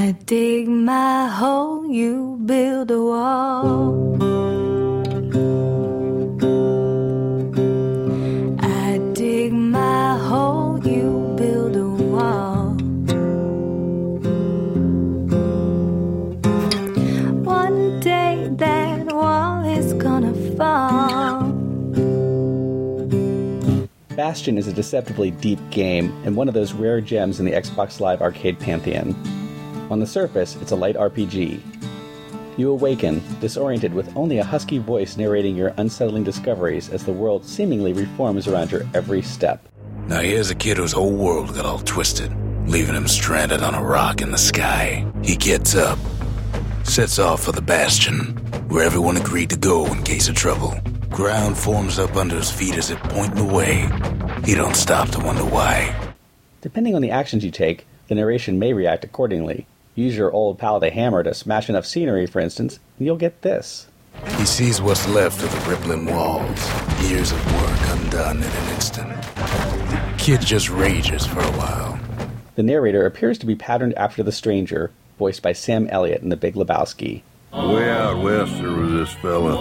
I dig my hole, you build a wall. I dig my hole, you build a wall. One day that wall is gonna fall. Bastion is a deceptively deep game and one of those rare gems in the Xbox Live Arcade pantheon. On the surface, it's a light RPG. You awaken, disoriented with only a husky voice narrating your unsettling discoveries as the world seemingly reforms around your every step. Now here's a kid whose whole world got all twisted, leaving him stranded on a rock in the sky. He gets up, sets off for the Bastion, where everyone agreed to go in case of trouble. Ground forms up under his feet as it pointing the way. He don't stop to wonder why. Depending on the actions you take, the narration may react accordingly. Use your old pal the hammer to smash enough scenery, for instance, and you'll get this. He sees what's left of the rippling walls, years of work undone in an instant. The Kid just rages for a while. The narrator appears to be patterned after the stranger, voiced by Sam Elliott in The Big Lebowski. Way out west, there was this fella,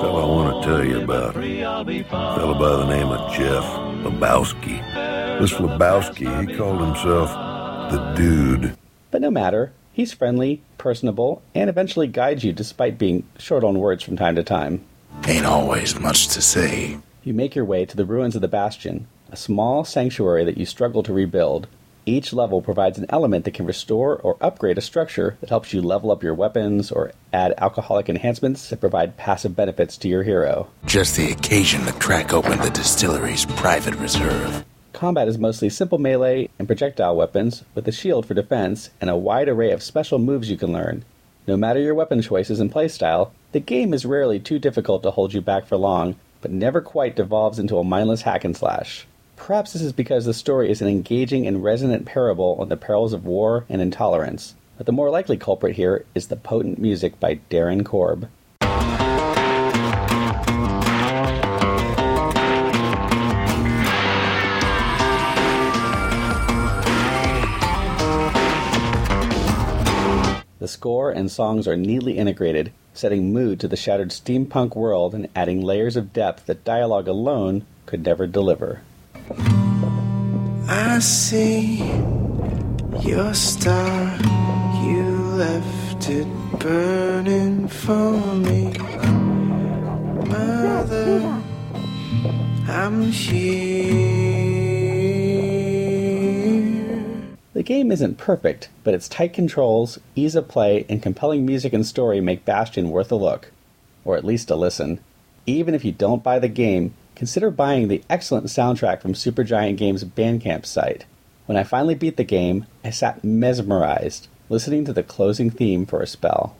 fella I want to tell you about. Fella by the name of Jeff Lebowski. This Lebowski, he called himself the Dude. But no matter, he's friendly, personable, and eventually guides you despite being short on words from time to time. Ain't always much to say. You make your way to the ruins of the Bastion, a small sanctuary that you struggle to rebuild. Each level provides an element that can restore or upgrade a structure that helps you level up your weapons or add alcoholic enhancements that provide passive benefits to your hero. Just the occasion to crack open the distillery's private reserve. Combat is mostly simple melee and projectile weapons, with a shield for defense and a wide array of special moves you can learn. No matter your weapon choices and playstyle, the game is rarely too difficult to hold you back for long, but never quite devolves into a mindless hack and slash. Perhaps this is because the story is an engaging and resonant parable on the perils of war and intolerance, but the more likely culprit here is the potent music by Darren Korb. The score and songs are neatly integrated, setting mood to the shattered steampunk world and adding layers of depth that dialogue alone could never deliver. I see your star. You left it burning for me. Mother, I'm here. Game isn't perfect, but its tight controls, ease of play, and compelling music and story make Bastion worth a look, or at least a listen. Even if you don't buy the game, consider buying the excellent soundtrack from Supergiant Games' Bandcamp site. When I finally beat the game, I sat mesmerized, listening to the closing theme for a spell.